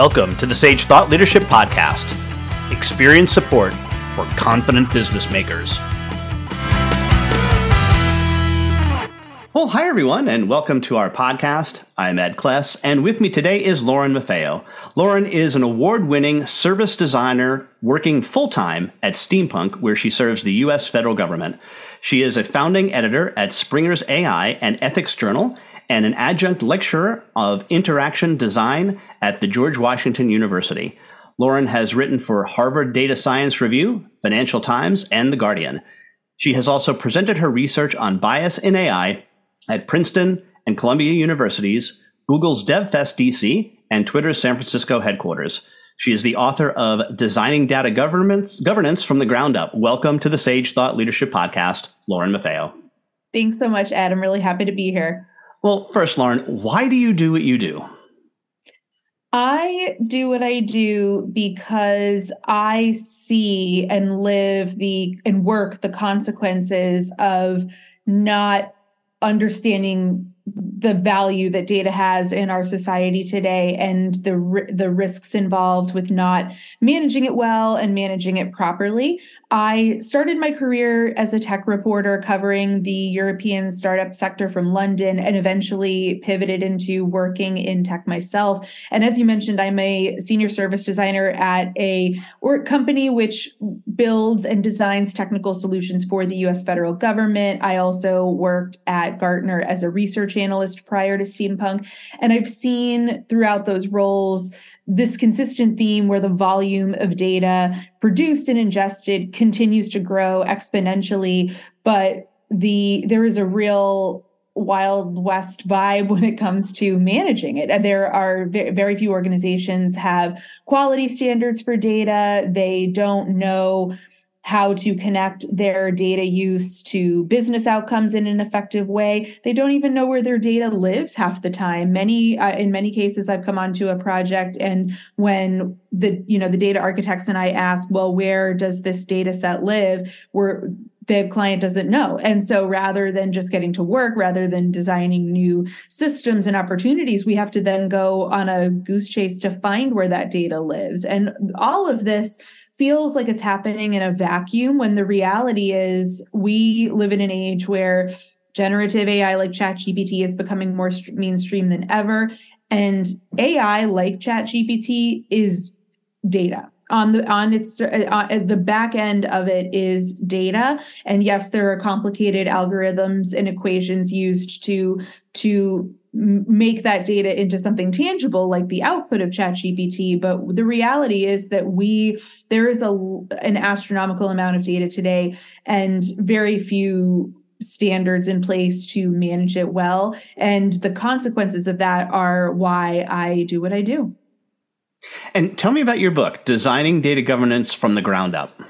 Welcome to the Sage Thought Leadership Podcast. Experience support for confident business makers. Well, hi everyone, and welcome to our podcast. I'm Ed Kless, and with me today is Lauren Maffeo. Lauren is an award winning service designer working full time at Steampunk, where she serves the U.S. federal government. She is a founding editor at Springer's AI and Ethics Journal and an adjunct lecturer of interaction design at the George Washington University. Lauren has written for Harvard Data Science Review, Financial Times, and The Guardian. She has also presented her research on bias in AI at Princeton and Columbia Universities, Google's DevFest DC, and Twitter's San Francisco headquarters. She is the author of Designing Data Governance, Governance from the Ground Up. Welcome to the Sage Thought Leadership Podcast, Lauren Maffeo. Thanks so much, Ed. I'm really happy to be here. Well, first, Lauren, why do you do what you do? I do what I do because I see and live the and work the consequences of not understanding the value that data has in our society today and the the risks involved with not managing it well and managing it properly. I started my career as a tech reporter covering the European startup sector from London and eventually pivoted into working in tech myself. And as you mentioned, I'm a senior service designer at a work company which builds and designs technical solutions for the US federal government. I also worked at Gartner as a research analyst prior to Steampunk. And I've seen throughout those roles this consistent theme where the volume of data produced and ingested continues to grow exponentially, but the there is a real wild west vibe when it comes to managing it and there are very few organizations have quality standards for data they don't know how to connect their data use to business outcomes in an effective way. They don't even know where their data lives half the time. Many, uh, in many cases, I've come onto a project, and when the you know the data architects and I ask, well, where does this data set live? Where the client doesn't know. And so rather than just getting to work, rather than designing new systems and opportunities, we have to then go on a goose chase to find where that data lives. And all of this feels like it's happening in a vacuum when the reality is we live in an age where generative AI like ChatGPT is becoming more st- mainstream than ever. And AI like ChatGPT is data on the on its uh, uh, the back end of it is data and yes there are complicated algorithms and equations used to to make that data into something tangible like the output of ChatGPT. But the reality is that we there is a an astronomical amount of data today, and very few standards in place to manage it well. And the consequences of that are why I do what I do. And tell me about your book, Designing Data Governance from the Ground Up.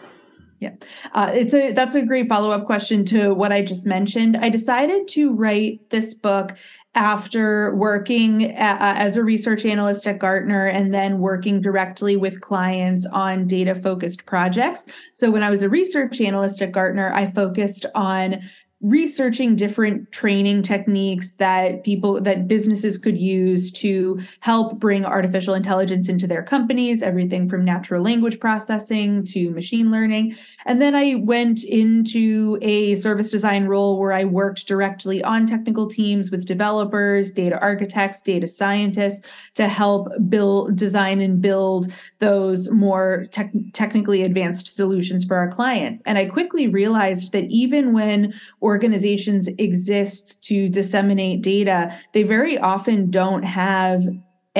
Yeah, uh, it's a that's a great follow up question to what I just mentioned. I decided to write this book after working a, as a research analyst at Gartner and then working directly with clients on data focused projects. So when I was a research analyst at Gartner, I focused on researching different training techniques that people that businesses could use to help bring artificial intelligence into their companies everything from natural language processing to machine learning. And then i went into a service design role where i worked directly on technical teams with developers data architects data scientists to help build design and build those more te- technically advanced solutions for our clients. And i quickly realized that even when organizations exist to disseminate data, they very often don't have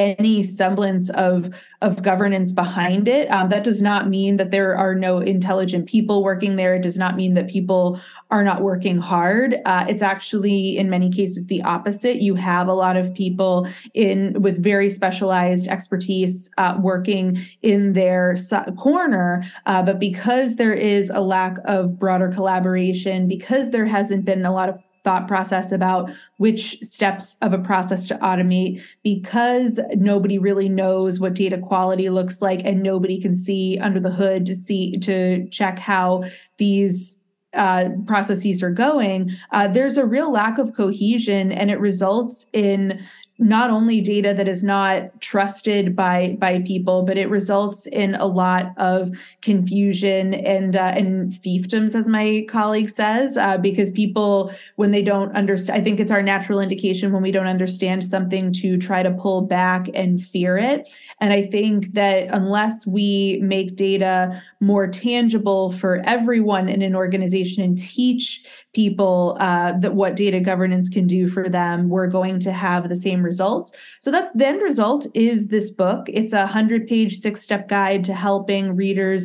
any semblance of of governance behind it. Um, that does not mean that there are no intelligent people working there. It does not mean that people are not working hard. Uh, it's actually in many cases the opposite. You have a lot of people in with very specialized expertise uh, working in their corner, uh, but because there is a lack of broader collaboration, because there hasn't been a lot of thought process about which steps of a process to automate because nobody really knows what data quality looks like and nobody can see under the hood to see to check how these uh, processes are going, uh, there's a real lack of cohesion and it results in not only data that is not trusted by by people, but it results in a lot of confusion and uh, and fiefdoms, as my colleague says, uh, because people when they don't understand, I think it's our natural indication when we don't understand something to try to pull back and fear it. And I think that unless we make data more tangible for everyone in an organization and teach people uh, that what data governance can do for them, we're going to have the same results. So that's the end result is this book. It's a hundred page six step guide to helping readers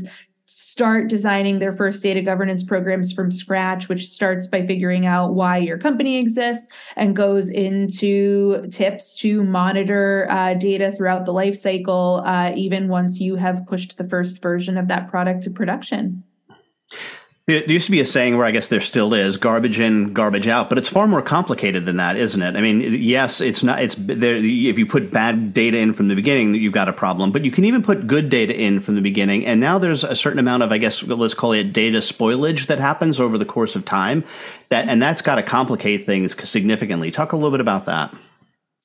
start designing their first data governance programs from scratch, which starts by figuring out why your company exists and goes into tips to monitor uh, data throughout the life cycle, uh, even once you have pushed the first version of that product to production. There used to be a saying where I guess there still is garbage in, garbage out, but it's far more complicated than that, isn't it? I mean, yes, it's not. It's there. If you put bad data in from the beginning, you've got a problem. But you can even put good data in from the beginning, and now there's a certain amount of, I guess, let's call it data spoilage that happens over the course of time. That and that's got to complicate things significantly. Talk a little bit about that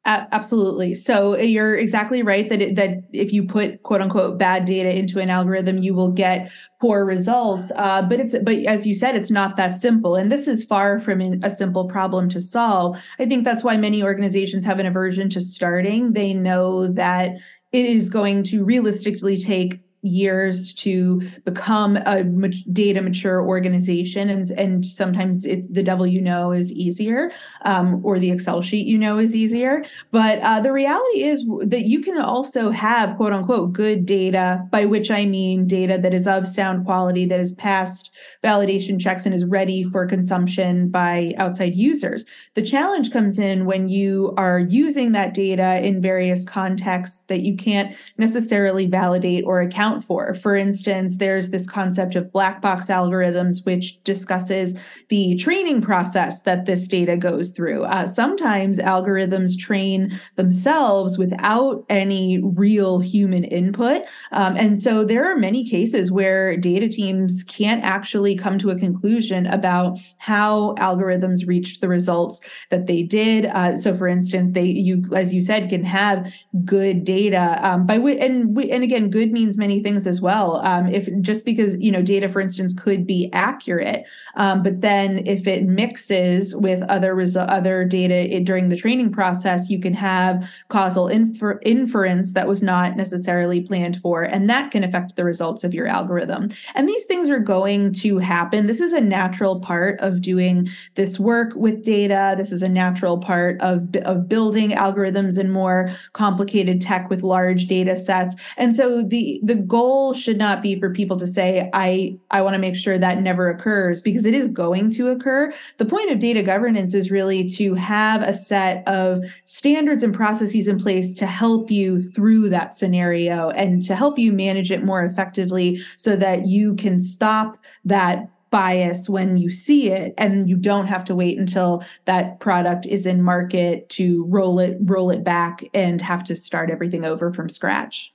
absolutely. So uh, you're exactly right that it, that if you put quote unquote bad data into an algorithm, you will get poor results. Uh, but it's but as you said, it's not that simple, and this is far from a simple problem to solve. I think that's why many organizations have an aversion to starting. They know that it is going to realistically take years to become a data mature organization and and sometimes it, the devil you know is easier um, or the excel sheet you know is easier. But uh, the reality is that you can also have quote unquote good data by which i mean data that is of sound quality that has passed validation checks and is ready for consumption by outside users. The challenge comes in when you are using that data in various contexts that you can't necessarily validate or account account for. For instance, there's this concept of black box algorithms, which discusses the training process that this data goes through. Uh, sometimes algorithms train themselves without any real human input. Um, and so there are many cases where data teams can't actually come to a conclusion about how algorithms reached the results that they did. Uh, so, for instance, they you as you said can have good data um, by and and again, good means many things as well. Um, if just because you know data, for instance, could be accurate, um, but then if it mixes with other resu- other data it, during the training process, you can have causal infer- inference that was not necessarily planned for, and that can affect the results of your algorithm. And these things are going to happen. This is a natural part of doing this work with data. This is a natural part of of building algorithms and more complicated tech with large data sets. And so the the goal should not be for people to say i i want to make sure that never occurs because it is going to occur. The point of data governance is really to have a set of standards and processes in place to help you through that scenario and to help you manage it more effectively so that you can stop that bias when you see it and you don't have to wait until that product is in market to roll it roll it back and have to start everything over from scratch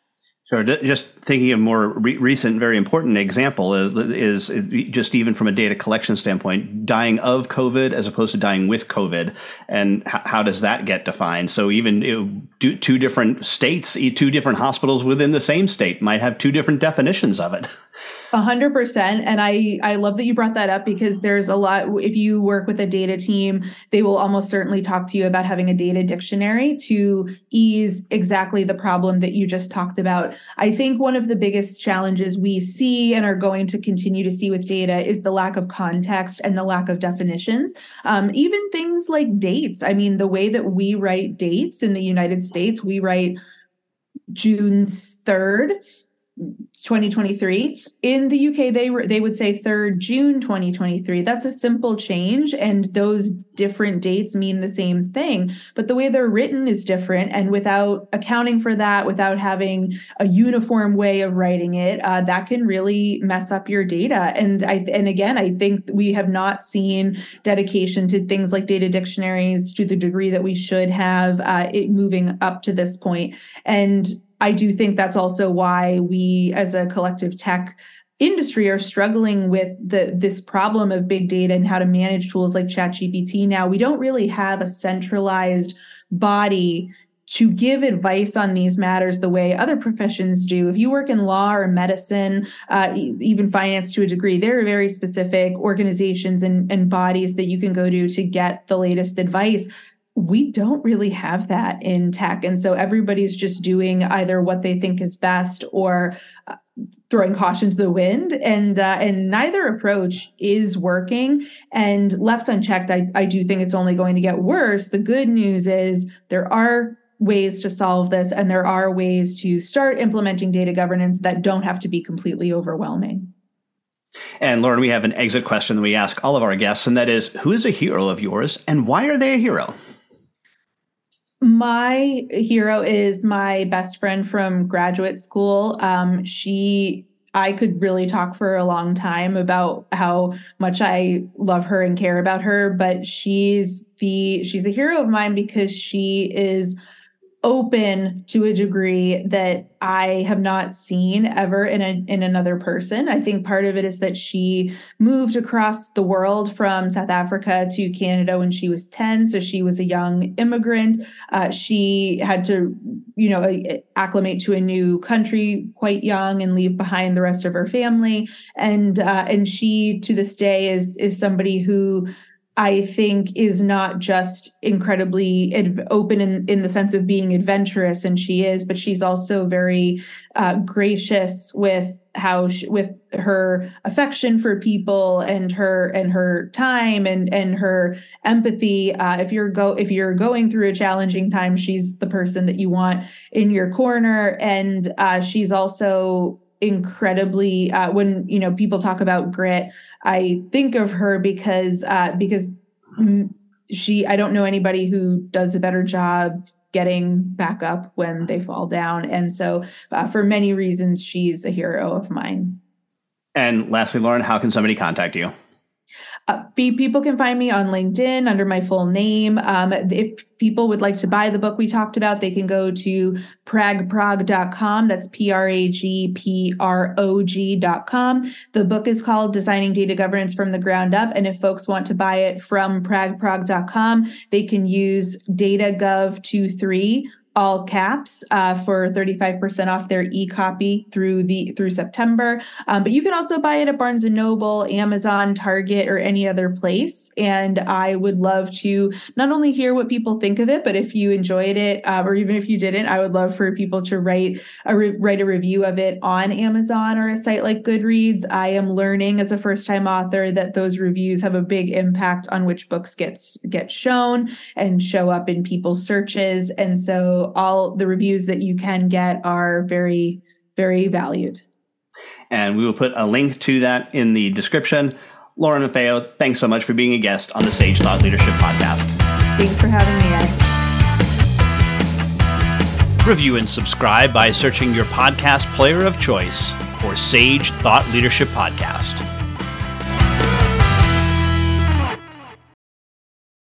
so, just thinking of more re- recent, very important example uh, is, is, just even from a data collection standpoint, dying of COVID as opposed to dying with COVID, and h- how does that get defined? So, even know, two different states, two different hospitals within the same state might have two different definitions of it. A hundred percent. And I, I love that you brought that up because there's a lot, if you work with a data team, they will almost certainly talk to you about having a data dictionary to ease exactly the problem that you just talked about. I think one of the biggest challenges we see and are going to continue to see with data is the lack of context and the lack of definitions. Um, even things like dates. I mean, the way that we write dates in the United States, we write June 3rd 2023 in the UK they were they would say 3rd June 2023 that's a simple change and those different dates mean the same thing. But the way they're written is different and without accounting for that without having a uniform way of writing it uh, that can really mess up your data. And I and again I think we have not seen dedication to things like data dictionaries to the degree that we should have uh, it moving up to this point. And I do think that's also why we, as a collective tech industry, are struggling with the this problem of big data and how to manage tools like ChatGPT. Now, we don't really have a centralized body to give advice on these matters the way other professions do. If you work in law or medicine, uh, even finance to a degree, there are very specific organizations and, and bodies that you can go to to get the latest advice we don't really have that in tech. And so everybody's just doing either what they think is best or uh, throwing caution to the wind. And uh, and neither approach is working. And left unchecked I, I do think it's only going to get worse. The good news is there are ways to solve this and there are ways to start implementing data governance that don't have to be completely overwhelming. And Lauren, we have an exit question that we ask all of our guests, and that is who is a hero of yours and why are they a hero? My hero is my best friend from graduate school. Um, she I could really talk for a long time about how much I love her and care about her, but she's the she's a hero of mine because she is open to a degree that I have not seen ever in a in another person. I think part of it is that she moved across the world from South Africa to Canada when she was 10, so she was a young immigrant. Uh, she had to, you know, acclimate to a new country quite young and leave behind the rest of her family. And uh, and she to this day is is somebody who I think is not just incredibly open in, in the sense of being adventurous, and she is, but she's also very uh, gracious with how she, with her affection for people and her and her time and and her empathy. Uh, if you're go if you're going through a challenging time, she's the person that you want in your corner, and uh, she's also incredibly uh, when you know people talk about grit i think of her because uh, because she i don't know anybody who does a better job getting back up when they fall down. And so uh, for many reasons she's a hero of mine. And lastly lauren how can somebody contact you uh, people can find me on LinkedIn under my full name. Um, if people would like to buy the book we talked about, they can go to pragprog.com. That's P R A G P R O G.com. The book is called Designing Data Governance from the Ground Up. And if folks want to buy it from pragprog.com, they can use datagov23 all caps uh, for 35% off their e-copy through the through September. Um, but you can also buy it at Barnes and Noble, Amazon, Target, or any other place. And I would love to not only hear what people think of it, but if you enjoyed it, uh, or even if you didn't, I would love for people to write a re- write a review of it on Amazon or a site like Goodreads. I am learning as a first time author that those reviews have a big impact on which books gets get shown and show up in people's searches. And so all the reviews that you can get are very, very valued. And we will put a link to that in the description. Lauren Maffeo, thanks so much for being a guest on the Sage Thought Leadership Podcast. Thanks for having me, Ed. Review and subscribe by searching your podcast player of choice for Sage Thought Leadership Podcast.